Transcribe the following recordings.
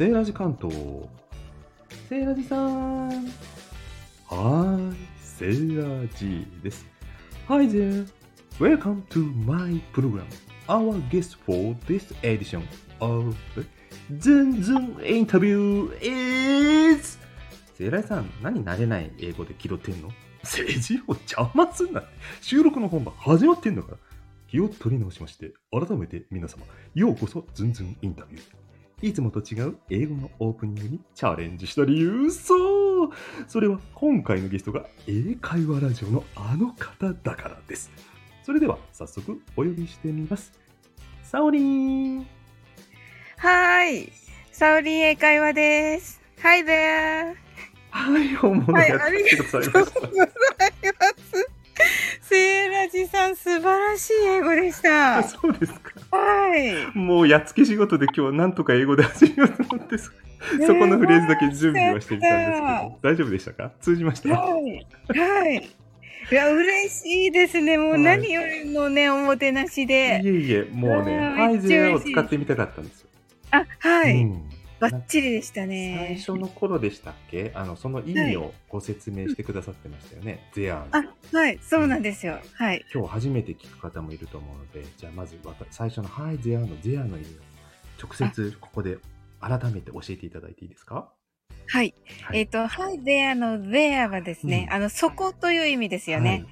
セーラジ関東。セーラジさん。はーい、セーラジです。Hi there. Welcome to my program. Our guest for this edition of ズンズンインタビュー is セーラジさん、何慣れない英語で気取ってんの？政治を邪魔すんな。収録の本番始まってんだから。気を取り直しまして、改めて皆様、ようこそズンズンインタビュー。いつもと違う英語のオープニングにチャレンジした理由そうそれは今回のゲストが英会話ラジオのあの方だからです。それでは早速お呼びしてみます。サオリンはーい。サオリン英会話です。Hi there! はい、本物はい、やっありてくださいがとうござましいます。セーラジさん、素晴らしい英語でしたた。。そうですか。はい。もうやっつけ仕事で今日はなんとか英語で始めようと思って、そそこのフレーズだけ準備はしてみたんですけど、大丈夫でしたか？通じました？はい。はい。いや、嬉しいですね。もうはい何よりのね、おもてなしいで。えいえ、もうね、うんハイゼアを使ってみたかったんですよ。あ、はい。うんバッチリでした最ね。初の頃でしたっけ？あの、その意味をご説明してくださってましたよね。ゼアン。あ、はい。そうなんですよ。はい。今日初めて聞く方もいると思うので、じゃあまず最初のハイゼアのゼアの意味を直接ここで改めて教えていただいていいですか？はい。はいえっ、と、Hi there の there はですね、うんあの、そこという意味ですよね。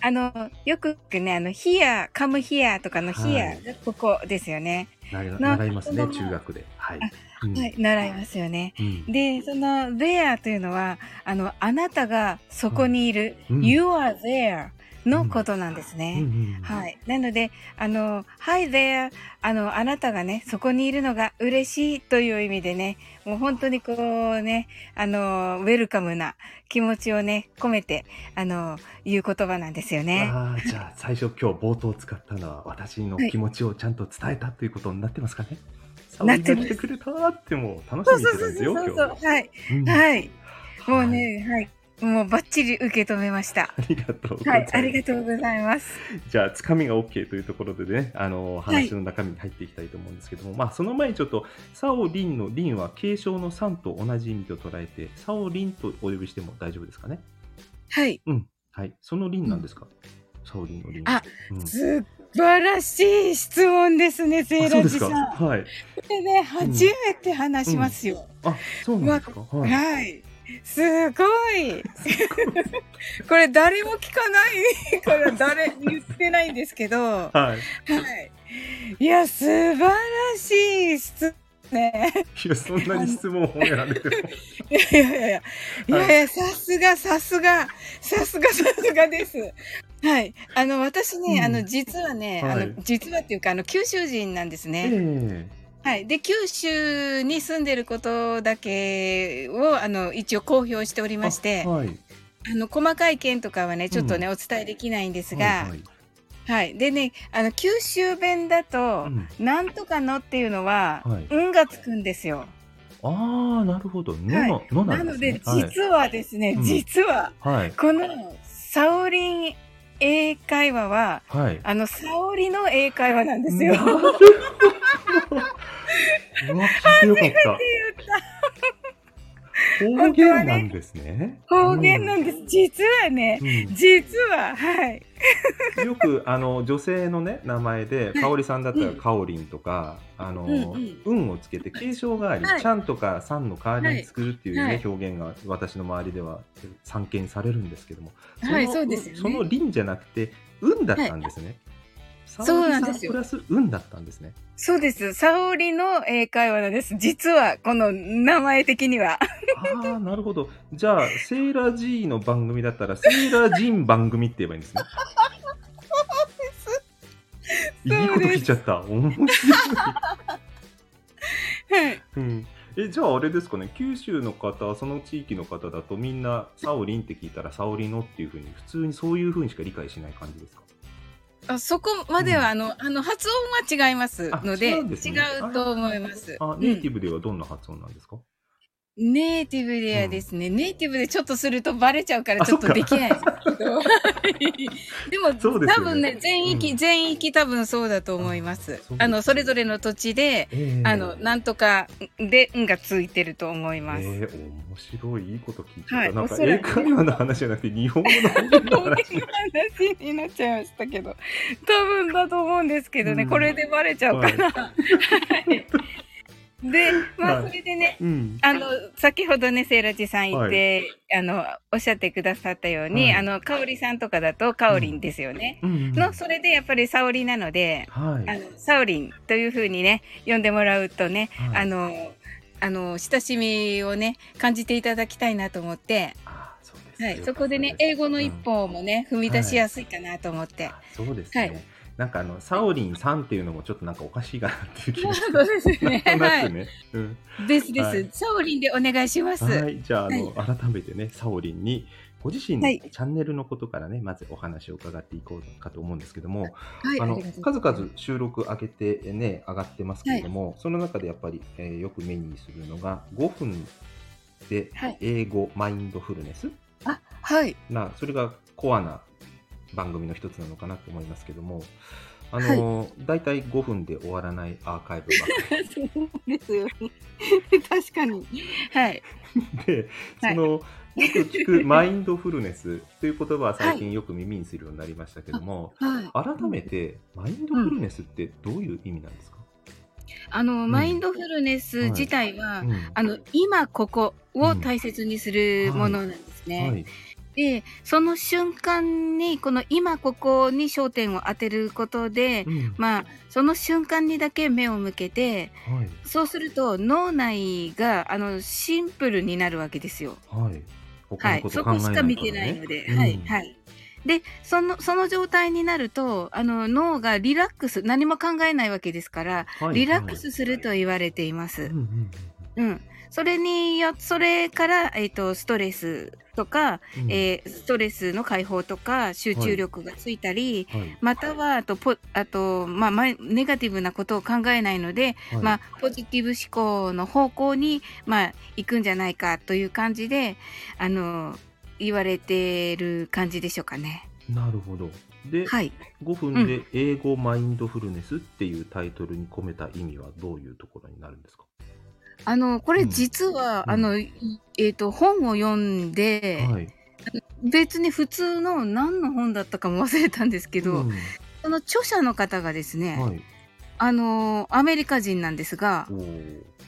あの、よくね、あの、here, come here とかのはい here がここですよね。習いますね、中学で。はい。あうんはい、習いますよね。うんで、その there というのは、あの、あなたがそこにいる、うん you are there のことなんですね。はい。なので、あの、Hi there! あの、あなたがね、そこにいるのが嬉しいという意味でね、もう本当にこうね、あの、ウェルカムな気持ちをね、込めて、あの、言う言葉なんですよね。ああ、じゃあ最初今日冒頭使ったのは私の気持ちをちゃんと伝えたということになってますかね、サオリンが来てくれたってもう楽しみにしてたんですよ、そうはい。うんはい。もうね、はい。もうバッチリ受け止めました。ありがとうござます。。はいい。ありがとうございます。じゃあ、つかみが OK というところでね、あの、はい話の中身に入っていきたいと思うんですけども、まあ、その前にちょっと、サオリンのリンは継承の3と同じ意味と捉えて、サオリンとお呼びしても大丈夫ですかね？はい。うん。はい。そのリンなんですか、サオリンのリン。あ、うん、素晴らしい質問ですね、セーあそうですか。ラジさん。はい。でね、初めて話しますよ。あ、そうなんですか。はい。はい。すごい。これ誰も聞かないから誰言ってないんですけど、ははい。い。いや、素晴らしい質ね。いや、そんなに質問を褒められても。いやいやいやいや、いやいや、さすが、さすが、さすが、さすがです。はい。あの、私ね、うんあの、実はね、はいあの、実はっていうか、あの、九州人なんですえね。えはい。で、九州に住んでることだけを、あの、一応公表しておりまして、あはい。あの、細かい件とかはね、ちょっとね、お伝えできないんですが、はいはいはい。でね、あの、九州弁だと、うんなんとかのっていうのは、はい運がつくんですよ。ああ、なるほど。のの、のななんのですね。で、実はですね、うん実は、はい。はい。この、サオリン英会話は、はい。あの、サオリの英会話なんですよ。なるほど。うわ、聞いてよかった。方言なんですね。方言なんです。実はね、うん実は、はい。う んよくあの女性のね名前で香織さんだったらかおりんとか、あの、うんうん運をつけて継承代わり、はいちゃんとかさんの代わりに作るっていうね、表現が私の周りでは散見されるんですけども、はいのそうですよねその輪じゃなくて運だったんですね。沙織そうなんですよさプラス運だったんですね。そうです。サオリの英会話なんです。実は、この名前的には。ああ、なるほど。じゃあ、セーラー G の番組だったら、セーラージン番組って言えばいいんですね。いいこと聞いちゃった。面白い。はい。うん、えじゃああれですかね九州の方その地域の方だとみんなサオリンって聞いたらサオリのっていうふうに普通にそういうふうにしか理解しない感じですか？あそこまでは、うん。あの、あの、発音は違いますので、ね。違うと思います。あネイティブではどんな発音なんですか、うんネイティブではですね、ネイティブでちょっとするとバレちゃうからちょっとできない。でも、ね多分ね、全域、うん全域多分そうだと思います。あの、それぞれの土地で、ええあの、なんとかで、んがついてると思います。えー、面白い、いいこと聞いてた。はいなんか英会話の話じゃなくて、日本語の。話になっちゃいましたけど、多分だと思うんですけどね、うんこれでバレちゃうかな。はい で、まあ、はい。それでね、うん。あの、先ほどね、セイラジさん言って、あの、おっしゃってくださったように、はい。あの、かおりさんとかだと、かおりんですよね。うんの、それでやっぱりサオリなので、はい。あの、サオリンというふうにね、呼んでもらうとね、はい。あの、あの、親しみをね、感じていただきたいなと思って、はい、よそこでね、英語の一歩もね、踏み出しやすいかなと思って。あそうですね。はいなんかあの、サオリンさんっていうのもちょっとなんかおかしいかなっていう気がし そうですね。はくね。うん。い。ですです。はいサオリンでお願いします。はい。じゃあ、あの、改めてね、サオリンに、ご自身のはいチャンネルのことからね、まずお話を伺っていこうかと思うんですけども、はい、あの数々収録上げてね、上がってますけれども、その中でやっぱり、えーよく目にするのが、5分ではい英語マインドフルネス？あ、はい。なそれがコアな番組の一つなのかなと思いますけども、あの大体5分で終わらないアーカイブそうですよね。確かに。はい。が で、はいその、よく聞くマインドフルネスという言葉は最近よく耳にするようになりましたけども、はい。改めてマインドフルネスってどういう意味なんですか、あの、マインドフルネス自体は、うんあの、今ここを大切にするものなんですね。はい、で、その瞬間に、この今ここに焦点を当てることで、うん。まあ、その瞬間にだけ目を向けて、はい。そうすると脳内が、あの、シンプルになるわけですよ。はい。ここ考えないからねしか見てないので、うん。はい、はい。で、その、その状態になると、あの、脳がリラックス、何も考えないわけですから、はいリラックスすると言われています。うんうんうん。それによ、それから、えっ、と、ストレスとか、うん。えーストレスの解放とか、集中力がついたり、はい。または、あと、ポ、あと、まあ、まあ、ネガティブなことを考えないので、はい。まあ、ポジティブ思考の方向に、まあ、行くんじゃないかという感じで、あの、言われてる感じでしょうかね。なるほど。で、はい。5分で英語マインドフルネスっていうタイトルに込めた意味はどういうところになるんですか、あの、これうん。実は、うん。あの、いえっ、と、本を読んで、はい。別に普通の何の本だったかも忘れたんですけど、うん。その著者の方がですね、はい。あの、アメリカ人なんですが、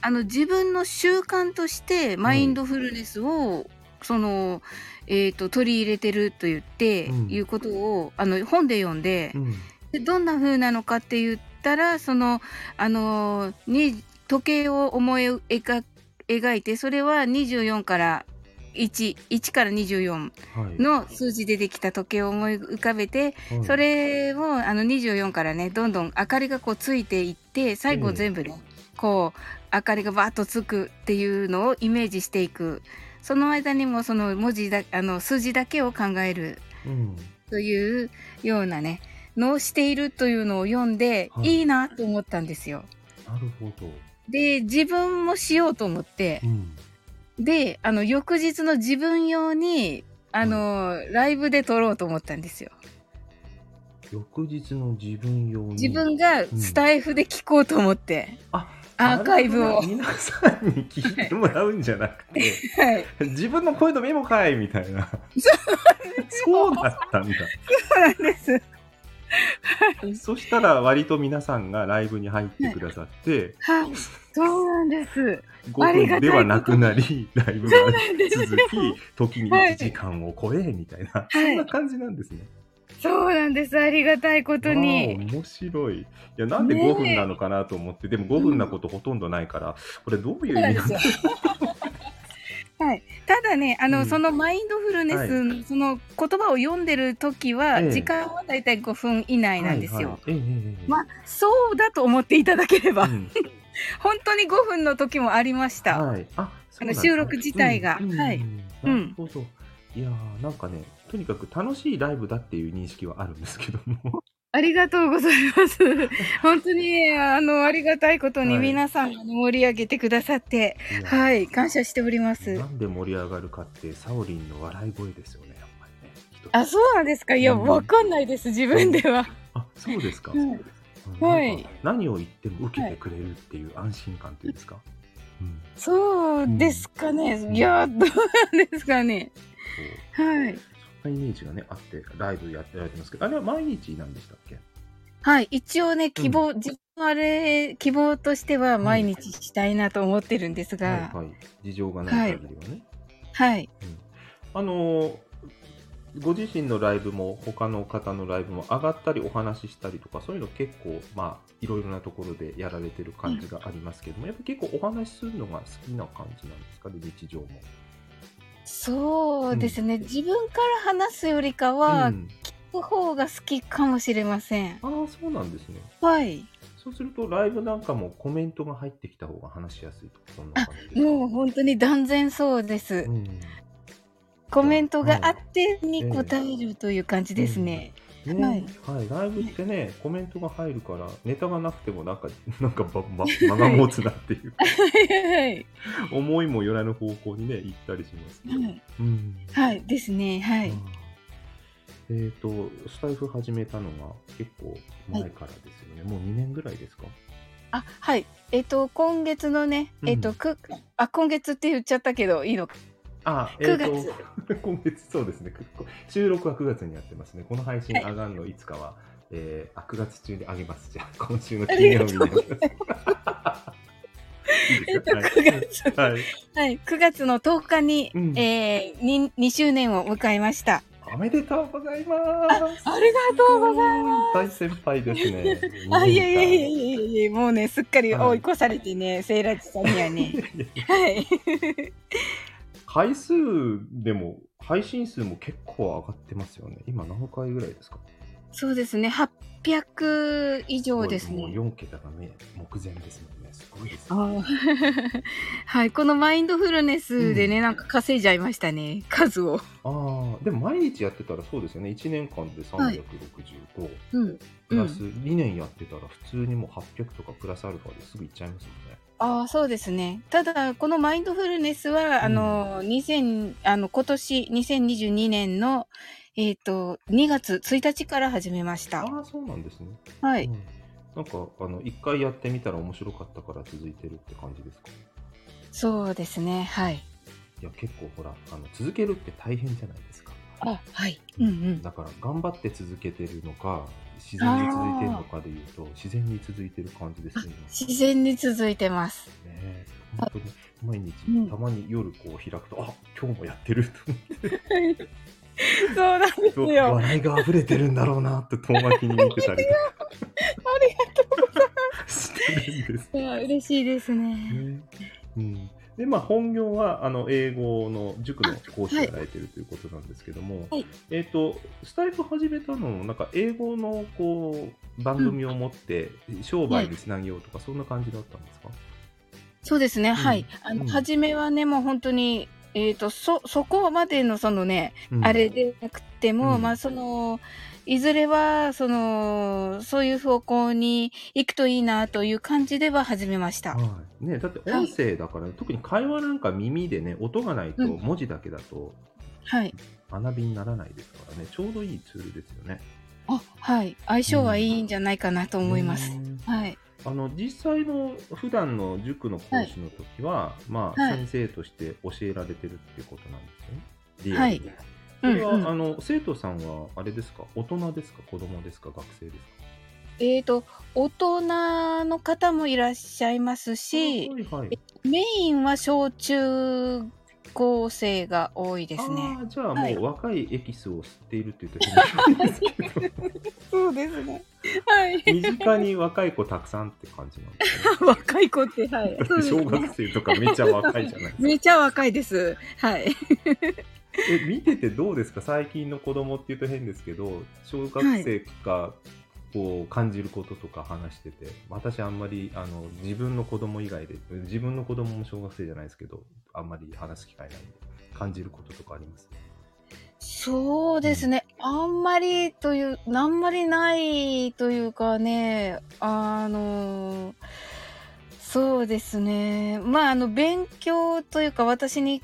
あの、自分の習慣としてマインドフルネスを、その、えっ、と、取り入れてると言って、うん。いうことを、あの、本で読んで、うん。でどんな風なのかって言ったら、その、あの、に、時計を思い描描いて、それは24から1、1から24はい。の数字でできた時計を思い浮かべて、はい。それをあの24からねどんどん明かりがこうついていって最後全部ね、こう明かりがバーッとつくっていうのをイメージしていく。その間にもその文字だあの数字だけを考えるうん。というようなねのをしているというのを読んで、はい。い、いなと思ったんですよ。なるほど、で自分もしようと思ってうんであの翌日の自分用にあの、ライブで撮ろうと思ったんですよ。翌日の自分用に？自分がスタイフで聞こうと思って、あアーカイブを。皆さんに聞いてもらうんじゃなくてはい。自分の声のメモかいみたいなそうだったんだそうなんです。そしたら割と皆さんがライブに入ってくださって、はい。そうなんです。5分ではなくなり、ライブが続す。き、時に1時間を超え、みたいな、そんな感じなんですね。そうなんです。ありがたいことに。面白い。いや、なんでねえ5分なのかなと思って、でも5分なことほとんどないから、これどういう意味なんだはい。ただね、あの、うんそのマインドフルネスの、その言葉を読んでる時は、ええ時間はだいたい5分以内なんですよ。はいはいえまあ、そうだと思っていただければ、うん 本当に5分の時もありました。はい。あ、そうなんだ収録自体がうんうんはいなるほど。いやーなんかね、とにかく楽しいライブだっていう認識はあるんですけども。ありがとうございます。本当に、あの、ありがたいことにはい皆さんが盛り上げてくださって、はい、感謝しております。なんで盛り上がるかって、サオリンの笑い声ですよね、やっぱりね。人。あ、そうなんですか？いや、うんわかんないです、自分では。あ、そうですか。はいうんはいなんか何を言っても受けてくれるっていう安心感というんですか？うん。そうですかね。うんいや、どうなんですかね。はい。なイメージがね、あって、ライブやってられてますけど、あれは毎日なんでしたっけ？はい。一応ね、希望、自分あれ、希望としては毎日したいなと思ってるんですが、はいはい。事情がない限りはね。はい。あのーご自身のライブも他の方のライブも上がったりお話ししたりとかそういうの結構まあいろいろなところでやられてる感じがありますけども、やっぱ結構お話しするのが好きな感じなんですかね日常も。そうですね、自分から話すよりかは、うん聞く方が好きかもしれません。ああそうなんですね。はい。そうするとライブなんかもコメントが入ってきた方が話しやすいとかそんなあ感じですか？もう本当に断然そうです。うんコメントがあってに答えるという感じですね。ねはいはい、ライブってね、コメントが入るから、ネタがなくてもなんか、なんかば、ば、間が持つなっていう、はい。思いもよらぬ方向にね、行ったりしますけど。はい。うん。はい。ですね。はい。えっ、と、スタイフ始めたのが結構前からですよね。もう2年ぐらいですか？あ、はい。えっ、と、今月のね、うんえっ、と、く、あ、今月って言っちゃったけど、いいのか。あ、えっ、と、今月そうですね。く収録は9月にやってますね。この配信上がるのいつかは、えー、あ9月中に上げます。じゃあ、今週の金曜日に上げます。いいえっと、ですか9月、はい。はいはい、9月の10日に、うんえー、に 2, 周年を迎えました。おめでとうございます。ありがとうございます。大先輩ですね。あ、いやいやいやや。いやいやもうね、すっかり追い越されてね、セイラジさんにはね。はい。回数でも、配信数も結構上がってますよね。今何回ぐらいですか？そうですね、800以上ですもうね。4桁がね、目前ですもんね。すごいですあね。ー はい、このマインドフルネスでね、なんか稼いじゃいましたね、数を。ああ、でも毎日やってたらそうですよね。1年間で365、うん。プラス2年やってたら普通にもう800とかプラスアルファですぐいっちゃいますもんね。ああ、そうですね。ただ、このマインドフルネスは、んあの、2000、あの、今年、2022年の、えっ、と、2月1日から始めました。ああ、そうなんですね。はい。うんなんか、あの、一回やってみたら面白かったから続いてるって感じですか？そうですね。はい。いや、結構ほら、あの、続けるって大変じゃないですか。あ、はい。うんうん。だから、頑張って続けてるのか、自然に続いてるのかでいうと、自然に続いてる感じですね。自然に続いてます。今ね本当に毎日、うんたまに夜こう開くと、あ今日もやってると思って。そうなんですよ。笑いが溢れてるんだろうなって遠巻きに見てたり ありがとうございます。嬉しいですね。ね。うん、でまあ本業はあの英語の塾の講師をやられてるということなんですけども、はいえっ、とスタイフ始めたのもなんか英語のこう番組を持って商売につなげようとか、そんな感じだったんですか？そうですね。はい。あの、うん初めはね、もう本当に、えっ、と、そ、そこまでのそのね、うんあれでなくても、うんまあその、いずれは、その、そういう方向に行くといいなという感じでは始めました。はいね、だって音声だから、特に会話なんか耳でね音がないとうん文字だけだとはい。学びにならないですからねちょうどいいツールですよね。あ、はい。相性はいいんじゃないかなと思います。ねはい。あの実際の普段の塾の講師の時は、まあ、はい先生として教えられてるっていうことなんですよね。リアはいそれは、うんうんあの生徒さんはあれですか？大人ですか？子供ですか？学生ですか？えっ、と、大人の方もいらっしゃいますし、はいはい、メインは小中高生が多いですね。じゃあもはいう若いエキスを吸っているって言ってるんですけどそうですね。はい。身近に若い子たくさんって感じなんですかね。若い子って、はい。小ね学生とかめっちゃ若いじゃないですか。めちゃ若いです。はい。え見ててどうですか？最近の子供って言うと変ですけど小学生がこう感じることとか話してて。私あんまりあの自分の子供以外で自分の子供も小学生じゃないですけどあんまり話す機会ないんで感じることとかあります？そうですね。あんまりという、あんまりないというかね、あの、そうですね。まあ、あの、勉強というか、私に、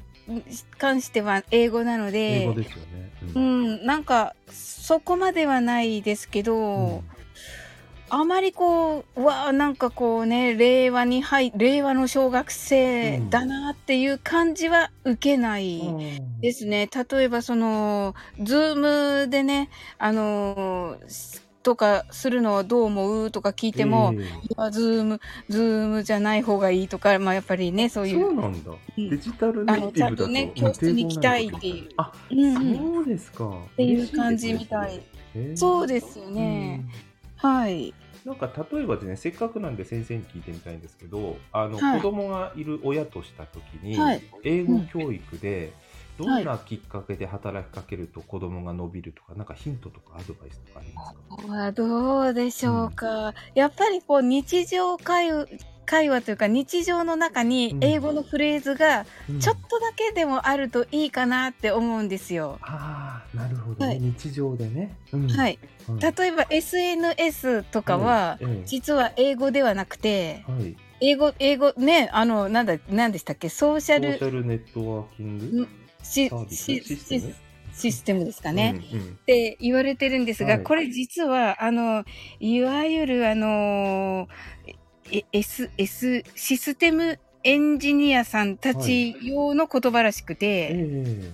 関しては英語なの英で語、ですよね。ううんん、なんか、そこまではないですけど、うんあまりこう、うわあ、なんかこうね、令和に入、令和の小学生だなっていう感じは受けないですね。例えばその、ズームでね、あのーとかするのはどう思うとか聞いても、ええいや、ズーム、ズームじゃない方がいいとか、まあやっぱりね、そうい、そううなんだ。うんデジタルネイティブだと。ね教室に行きたいっていうあ、そうですか。っていう感じみたい。そうですよね。はい。なんか例えばですね、せっかくなんで先生に聞いてみたいんですけど、あの、はい子供がいる親としたときに、はい英語教育でどんなきっかけで働きかけると子供が伸びるとか、なんかヒントとかアドバイスとかありますか？ここはどうでしょうか。やっぱりこう日常会話会話というか日常の中に英語のフレーズがうんちょっとだけでもあるといいかなって思うんですよ。ああ、なるほどね、はい。日常でね。うん。はい。はい例えば SNS とかはええ実は英語ではなくて、はい、英語、英語ね、あの、なんだ、なんでしたっけ、ソーシソーャルシャルネットワーキング？んシスシシステム？システムですかね。うんうんって言われてるんですが、はいこれ実は、あの、いわゆる、あの、え S、S、システムエンジニアさんたち用の言葉らしくて、え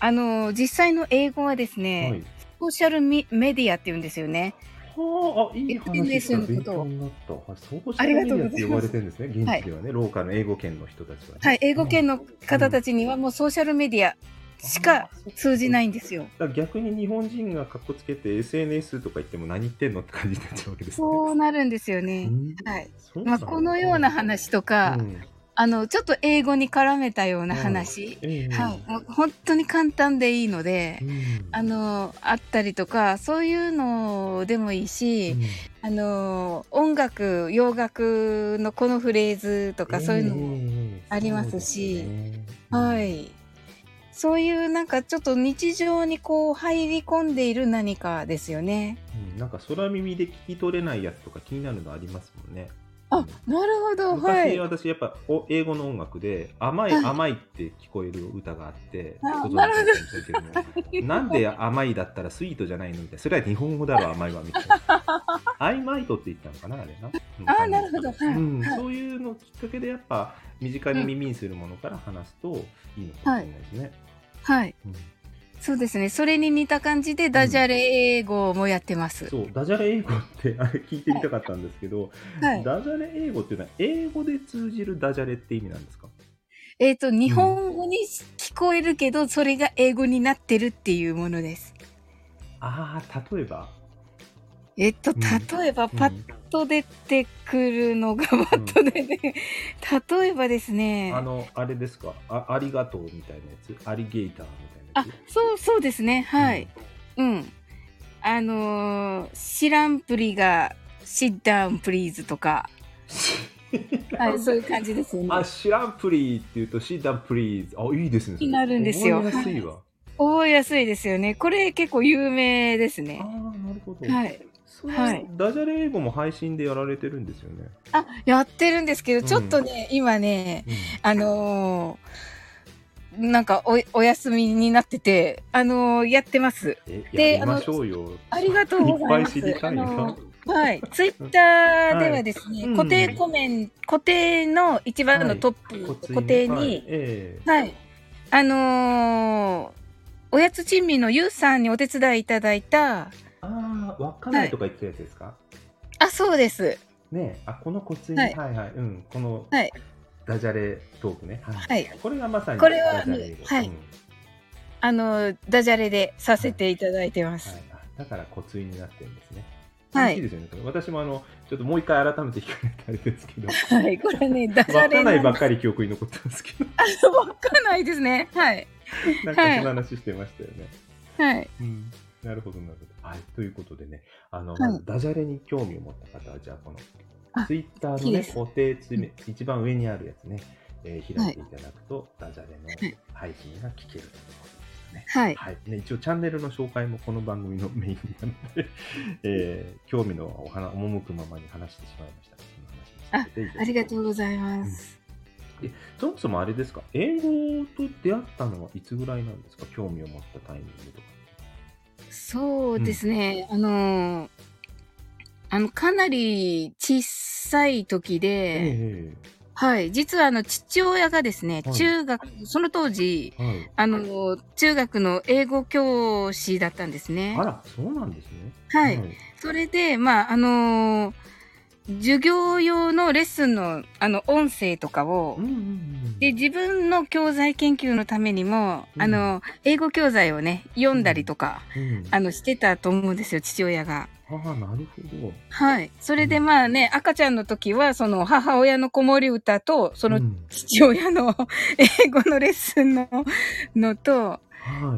あの、実際の英語はですえね、はい。ソーシャルミメディアって言うんですよね。はあ、あ、いい話 SNS の勉ことを強になった。はい、ソーシあャりがとうございますルメディアって呼ばれてるんですね、現地ではね、ローカルの英語圏の人たちはね。はい、英語圏の方たちにはもうソーシャルメディアしか通じないんですよ。逆に日本人がかっこつけて SNS とか言っても何言ってんのって感じになっちゃうわけですね。そうなるんですようね。んはい。まあ、このような話とか、うんあの、ちょっと英語に絡めたような話、ええはい、もう本当に簡単でいいので、うん。あの、あったりとか、そういうのでもいいし、うん。あの、音楽、洋楽のこのフレーズとか、そういうのも、ええありますし。ね。は。い。そういうなんかちょっと日常にこう入り込んでいる何かですよね。うん。なんか空耳で聞き取れないやつとか気になるのありますもんね。あ、なるほど、は昔、い。私やっぱお英語の音楽で甘いはい。甘いって聞こえる歌があって、あご存知だったんですけどもなんで甘いだったらスイートじゃないのみたいなそれは日本語だろ甘いわみたいなアイマイトって言ったのかなあれな、うんあなるほどはいうんはい。そういうのきっかけでやっぱ身近に耳にするものから話すといいのかもしれないですね、はい。うんそうですね。それに似た感じでダジャレ英語もやってます。そうダジャレ英語ってあれ聞いてみたかったんですけど、はい。ダジャレ英語っていうのは英語で通じるダジャレって意味なんですか？えっ、と、日本語に聞こえるけど、それが英語になってるっていうものです。ああ例えば？えっと、うん例えば、パッと出てくるのが、パッと出て、例えばですね。あの、あれですか？あ、ありがとうみたいなやつ？アリゲーターみたいなあそう、そうですね。はい。うん。あのー、知らんぷりが、sit down please とか、はい、そういう感じですよね。あ、知らんプリーって言うと、シーダンプリーズ。あ、いいですね。になるんですよ覚えやすいわ。覚えやすいですよね。これ結構有名ですああね。ー、なるほど。はい。はいダジャレ英語も配信でやられてるんですよね。あ、やってるんですけど、うんちょっとね、今ね、うんあのーなんかお、お休みになってて、あのーやってます。え、でやりましょうよ。ありがとうございます。いっぱい知りたいな。あのーはい。ツイッターではですね、はい。固定コメント、固定の一番のトップ、こっち固定はい。に、え。はい。あのーおやつ珍味のゆうさんにお手伝いいただいた、えああ、稚内とか言ってたやつですか、あ、そうです。ねえ。あ、このコツに、ははいい、はい。うん、このはいダジャレトークね。はい。はい。これがまさにこれはダジャレ英語はいうんあのーダジャレでさせていただいてます。はい、あだから骨髄になってるんですね。はいいいですよね。私もあのちょっともう一回改めて聞かれてあれですけど、はい。これね、ダジャレわかんないばっかかり記憶に残ってますけど、わかんないですね。はい。なんかそんな話してましたよね。はい。うん、なるほどなるほど。はい。ということでね、あの、いまずダジャレに興味を持った方はじゃあこのあツイッターのね固定ツイ一番上にあるやつね、えー開いていただくと、ダジャレの配信が聞けるということでしたね。はい。はいね、一応チャンネルの紹介もこの番組のメインなので、えー興味のお花赴くままに話してしまいました。その話をさせていただきますありがとうございます。えそもそもあれですか？英語と出会ったのはいつぐらいなんですか？興味を持ったタイミングとか。そうですね。あの、あの、かなり小さい時で、えはい。実はあの、父親がですね、はい中学、その当時、えはい。あの、中学の英語教師だったんですねあ。ら、そうなんですね。はい。それで、まあ、あの授業用のレッスンの、あの、音声とかをうん、うんうん。で、自分の教材研究のためにも、うんあの、英語教材をね、読んだりとか、うん、あの、してたと思うんですよ、父親が。ああ、なるほど。はい。それでうんまあね、赤ちゃんの時は、その母親の子守歌と、そのうん父親の英語のレッスンののと、は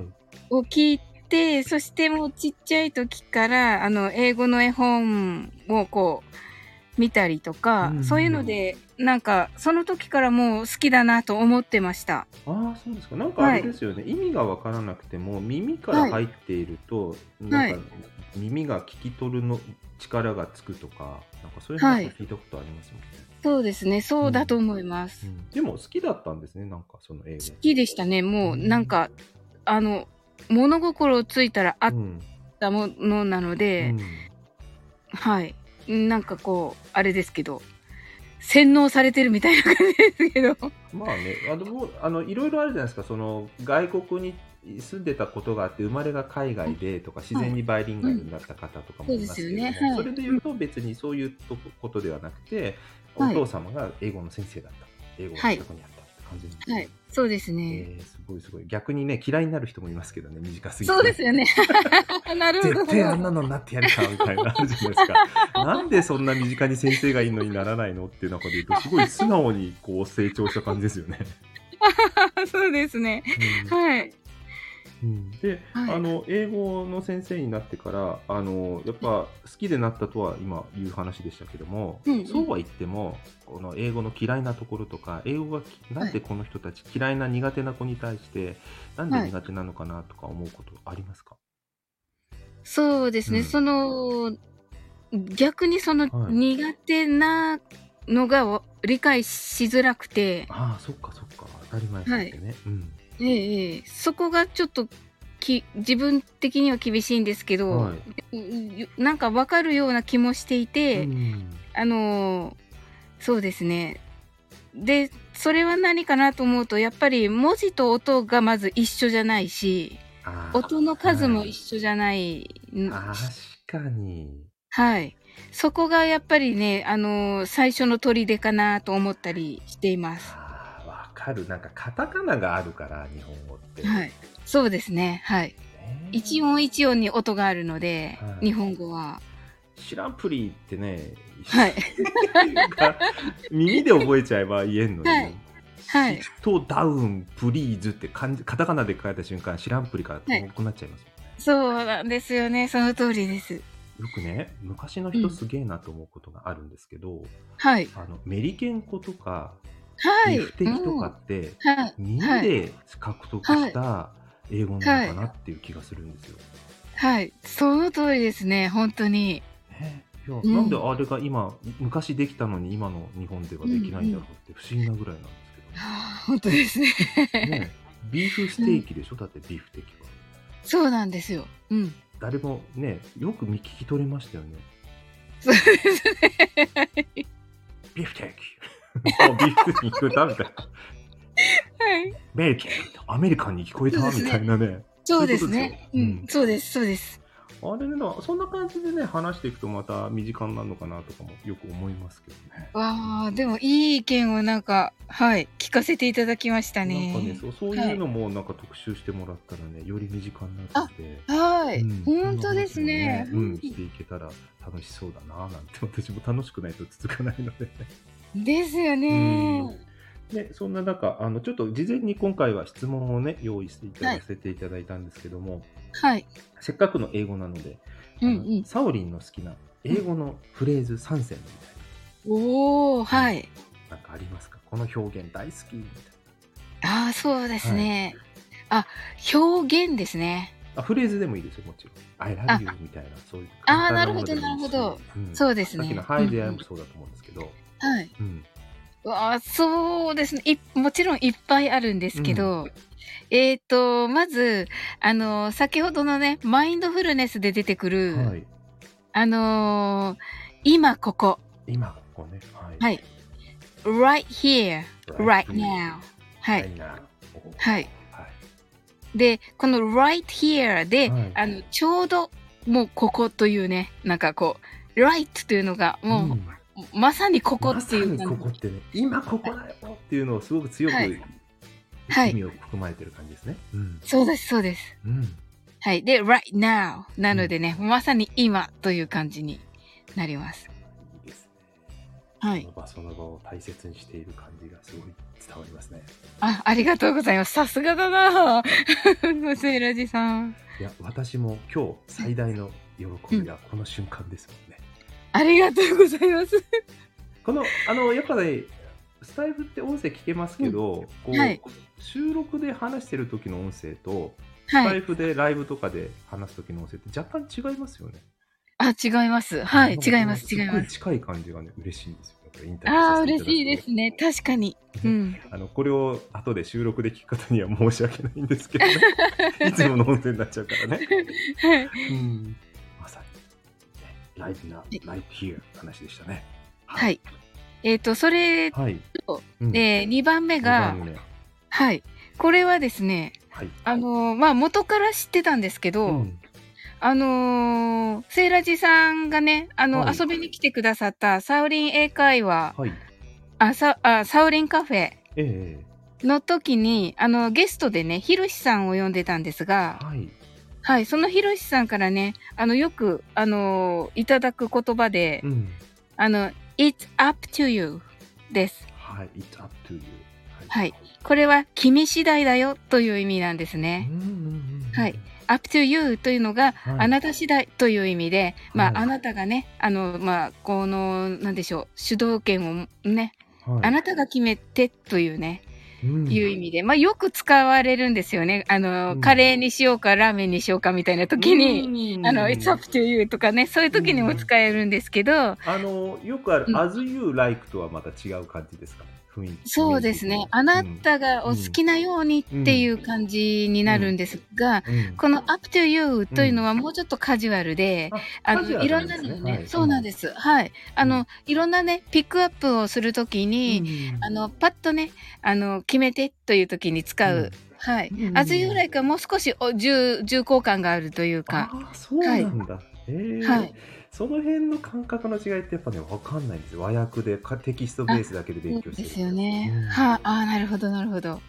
い。を聞いて、そしてもうちっちゃい時から、あの、英語の絵本をこう、見たりとか、うんそういうので、なんか、その時からもう好きだなと思ってました。ああ、そうですか。なんかあれですよね、意味がわからなくても、耳から入っていると、なんか耳が聞き取るの力がつくとか、なんかそういう話を聞いたことありますもんね。そうですね、そうだと思います。うんでも好きだったんですね、なんかその英語。好きでしたね、もう、うんなんか、あの、物心ついたらあっうんたものなので、うんはい。なんかこう、あれですけど、洗脳されてるみたいな感じですけど。まあね、あのあのいろいろあるじゃないですか、その外国に住んでたことがあって、生まれが海外でとか、自然にバイリンガルになった方とかもいますけどねはいそれで言うと、別にそういうとことではなくて、はいお父様が英語の先生だった、英語が近くにあったって感じなんですねはい。そうですね。えーすごいすごい。逆にね、嫌いになる人もいますけどね、短すぎて。そうですよね。なるほど。絶対あんなのになってやるかみたいなのあるじゃないですか。なんでそんな身近に先生がいるのにならないのっていう中で言うと、すごい素直にこう成長した感じですよね。そうですね。うんはい。うん。で、はい。あの英語の先生になってからあのやっぱ好きでなったとは今言う話でしたけども、うんうん。そうは言ってもこの英語の嫌いなところとか英語がきなんでこの人たち嫌いな苦手な子に対してなんで苦手なのかなとか思うことありますか、そうですね。うん。その、逆にそのはい。苦手なのがわ理解しづらくて、ああそっかそっか。当たり前ですよね、うんええええそこがちょっとき自分的には厳しいんですけど、はうなんかわかるような気もしていて、うんあのーそうですね。で、それは何かなと思うと、やっぱり文字と音がまず一緒じゃないし、音の数も一緒じゃない。ん確かにはい。そこがやっぱりね、あのー最初の砦かなと思ったりしています。かるなんかカタカナがあるから日本語って、はい。そうですね。はい。ね一音一音に音があるので、はい日本語は。知らんプリってね、はい。が耳で覚えちゃえば言えんのに、はいはいシットダウンプリーズって漢字カタカナで書いた瞬間知らんプリから遠くなっちゃいますもんね、そうなんですよね。その通りです。よくね昔の人すげえなと思うことがあるんですけど、はい。あのメリケン語とかはい。リフテキとかって。耳はい。で獲得した英語なのかなっていう気がするんですよ。はい。その通りですね。本当に。ねいやうんなんであれが今昔できたのに今の日本ではできないんだろうって不思議なぐらいなんですけど。はあ本当ですね。ね、ビーフステーキでしょ、だってビーフテーキは。そうなんですよ。うん。誰もね、よく見聞き取れましたよね。そうですね。ビーフテーキ。あビーフに聞こえたみたいな。はい。メリケン、アメリカンに聞こえたみたいなね。そうですね。うん。そうです。そうです。あれね、そんな感じでね、話していくとまた身近になるのかなとかもよく思いますけどね。わあ、でもいい意見をなんか、はい、聞かせていただきましたなんね。かねそう、そういうのもなんか特集してもらったらね、より身近になって。はい、うん本当ですね。ねうん、していけたら楽しそうだななんて私も楽しくないと続かないので。ですよね。でそんな中あのちょっと事前に今回は質問をね用意していただかせていただいたんですけども、はい。せっかくの英語なので、うんうん。サオリンの好きな英語のフレーズ3選みたいおお、はい。ななんかありますか？この表現大好きみたいああ、そうですね。あ、表現ですね。なあフレーズでもいいですよもちろん「I あ love you」みたいなそういうあー簡単ものでもいいしなるほどなるほどうんそうですね。さっきの「Hi うん there」うんもそうだと思うんですけど、はい。うんあそうですねい。もちろんいっぱいあるんですけど、えっ、と、まず、あの、先ほどのね、マインドフルネスで出てくる、はい。あのー今ここ。今ここね。はい。はい。right here, right now. はい。はい。で、この right here で、はいあの、ちょうど、もうここというね、なんかこう、right というのが、もう、んまさにここまさにっていう感じ。ここってね、今ここだよっていうのをすごく強く、はいはい意味を含まれてる感じですね。うん。そうです、そうです。うん。はい。で、right now なのでね、まさに今という感じになります。いいですね。はいその。場その場を大切にしている感じがすごい伝わりますね。あ、ありがとうございます。さすがだなぁ。セイラジさん。いや、私も今日最大の喜びがこの瞬間ですもんね。ありがとうございます。この、あの、やっぱね、スタイフって音声聞けますけど、こう、はい収録で話してる時の音声と、スタはい。イフでライブとかで話す時の音声って若干違いますよね。あ、違います。はい。違います。違います。近い感じがね、嬉しいんですよ。インタビューああ、させていただくと嬉しいですね。確かに。うん。あのこれを後で収録で聞く方には申し訳ないんですけどね。いつもの音声になっちゃうからね。はい。うん、に、ね、ライブな、ライブ here の話でしたね。はい。えっ、と、それはい。と、うんで、2番目が二、番目はい。これはですね、はい。あのーまあ、元から知ってたんですけど、うんあのーセイラジさんがね、あの、はい遊びに来てくださったサウリン英会話、はい。あ、サあサウリンカフェえの時に、あの、ゲストでね、ヒロシさんを呼んでたんですえが、はい。はい、そのヒロシさんからね、あの、よく、あのーいただく言葉で、うん。あの、it's up to you です。はい。It's up to you. はい。これは、君次第だよという意味なんですうんね。うんうんうんはい。up to you というのが、はいあなた次第という意味で、まあ、はいあなたがね、あの、まあ、この、なんでしょう、主導権をね、はいあなたが決めてというね、うんいう意味で、まあ、よく使われるんですよね。あの、うん。カレーにしようか、ラーメンにしようかみたいな時に、うん。あの、it's up to you とかね、そういう時にも使えるんですけど、あの、よくある、うん。as you like とはまた違う感じですか？雰囲気。そうですね。あなたがお好きなようにっていう感じになるんですが、この up to you というのはもうちょっとカジュアルで、あの、いろんなのね、そうなんです。はい。あの、いろんなね、ピックアップをするときに、うんあの、パッとね、あの、決めてというときに使う。うんはい。うんあず由来かもう少しお重、重厚感があるというか。そうなんだ。えーはい。その辺の感覚の違いってやっぱね、わかんないんですよ。和訳でかテキストベースだけで勉強してるですよね。うんはあ、あーなるほど、なるほど。はい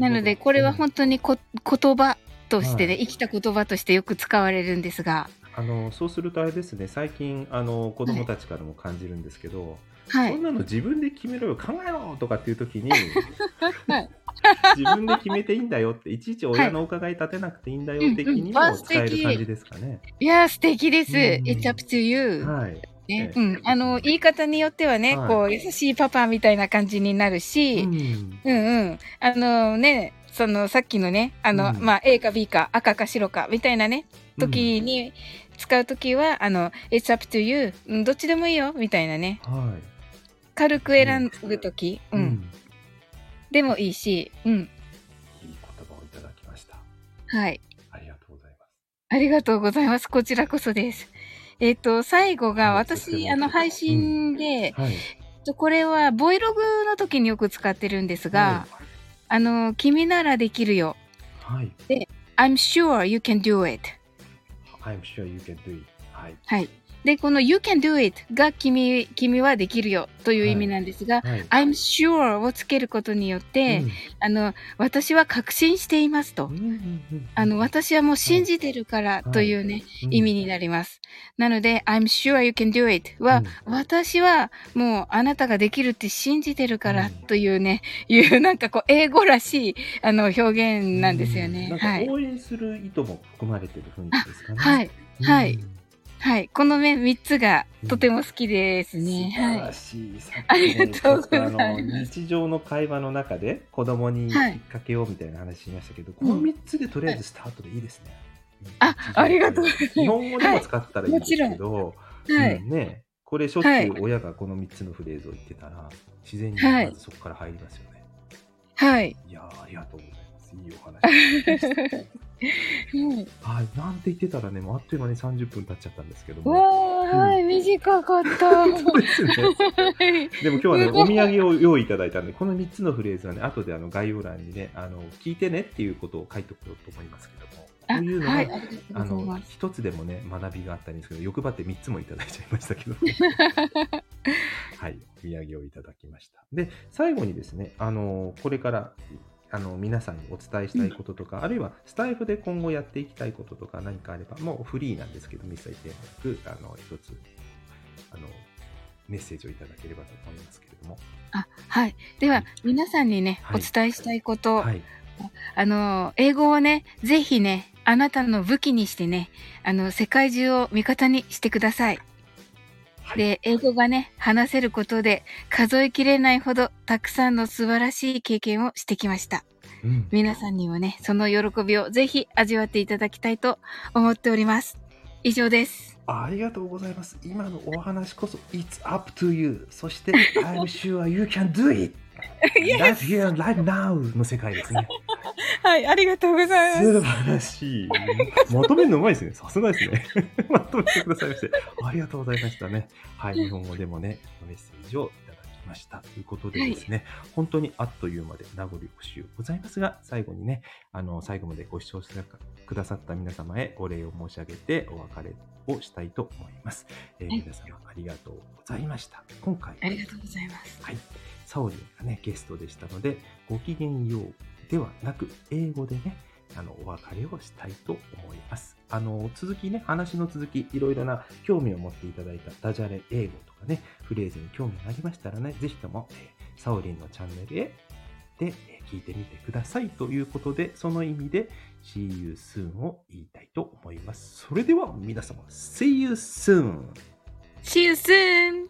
なので、これは本当にこ言葉としてね、はい生きた言葉としてよく使われるんですが。あのそうするとあれですね、最近あの子供たちからも感じるんですけど、はいそん。なの自分で決めろよ、考えろとかっていう時に、はい 自分で決めていいんだよって、いちいち親のお伺い立てなくていいんだよ的にも使える感じですかね。いやー、素敵です。うん。It's up to you. はい。ねええ。うん、あの言い方によってはね、はい。こう優しいパパみたいな感じになるし、ううん、んうん。あのねそのさっきのねあの、うん。まあ A か B か赤か白かみたいなね時に使う時は、あの It's up to you うんどっちでもいいよみたいなね。は軽く選ぶ時、い。うんでもいいし、うん、いい言葉をいただきました。はいありがとうございます。ありがとうございますこちらこそです。えっ、と最後が私、あの配信で、はい。これはボイログの時によく使ってるんですが、あの、君ならできるよ。はい。I'm sure you can do it. I'm sure you can do it. はい。はい。で、この you can do it が君、君はできるよという意味なんですが、はい。I'm sure をつけることによって、うんあの、私は確信していますと。うんうんうんあの、私はもう信じてるからというね、うん意味になります。なので、I'm sure you can do it は、私はもうあなたができるって信じてるからうんというね、いうなんかこう、英語らしいあの表現なんですよね。なんはい。か応援する意図も含まれてる雰囲気ですかね。はい。うんはいはい。このね、3つがとても好きですね。素晴らはい。しい。さっありがとうございます日常の会話の中で子供にきはいっかけをみたいな話しましたけど、この3つでとりあえずスタートでいいですね。あありがとうございます日本語でも使ったらいいんですけど、はい。うんね、これしょっちゅはいう親がこの3つのフレーズを言ってたら、自然にはいまずそこから入りますよね。はい。い、やーありがとうございます。いいお話。う んはい、なんて言ってたらね、もうあっという間に30分経っちゃったんですけども。わー、はい、短かった。そうですね。はいでも今日はね、お土産を用意いただいたんで、この3つのフレーズはね、後であの概要欄にね、あの聞いてねっていうことを書いておこうと思いますけども、あこういうのが、はい、あの。一つでもね、学びがあったんですけど、欲張って3つもいただいちゃいましたけど、はい、お土産をいただきました。で、最後にですね、あのこれからあの皆さんにお伝えしたいこととか、あるいはスタイフで今後やっていきたいこととか何かあれば、もうフリーなんですけど、一切テーマなく、あの一つあのメッセージをいただければと思いますけれども。あ、はい。では、皆さんにね、はいお伝えしたいこと、はい、あの、英語をね、ぜひね、あなたの武器にしてね、あの、世界中を味方にしてください。はいで、英語がね、話せることで、数えきれないほど、たくさんの素晴らしい経験をしてきました。うん皆さんにもね、その喜びをぜひ味わっていただきたいと思っております。以上です。ありがとうございます。今のお話こそ、It's up to you. そして、I'm sure you can do it. Right here, right now の世界ですね。はい、ありがとうござ素晴らしい。まとめるのうまいですね。さすがですね。まとめてくださいまして。ありがとうございましたね。はい、日本語でもね、メッセージをいただきました。ということでですね、本当にあっという間で名残惜しゅうございますが、最後にね、あの、最後までご視聴してくださった皆様へお礼を申し上げてお別れをしたいと思います。えーはい皆様ありがとうございました。今回ありがとうございます。はい。サオリンがね、ゲストでしたので、ごきげんようではなく、英語でね、あの、お別れをしたいと思います。あの、続きね、話の続き、いろいろな興味を持っていただいたダジャレ英語とかね、フレーズに興味がありましたらね、ぜひとも、えーサオリンのチャンネルへで、えー聞いてみてくださいということで、その意味で、See you soon を言いたいと思います。それでは皆様、See you soon! See you soon!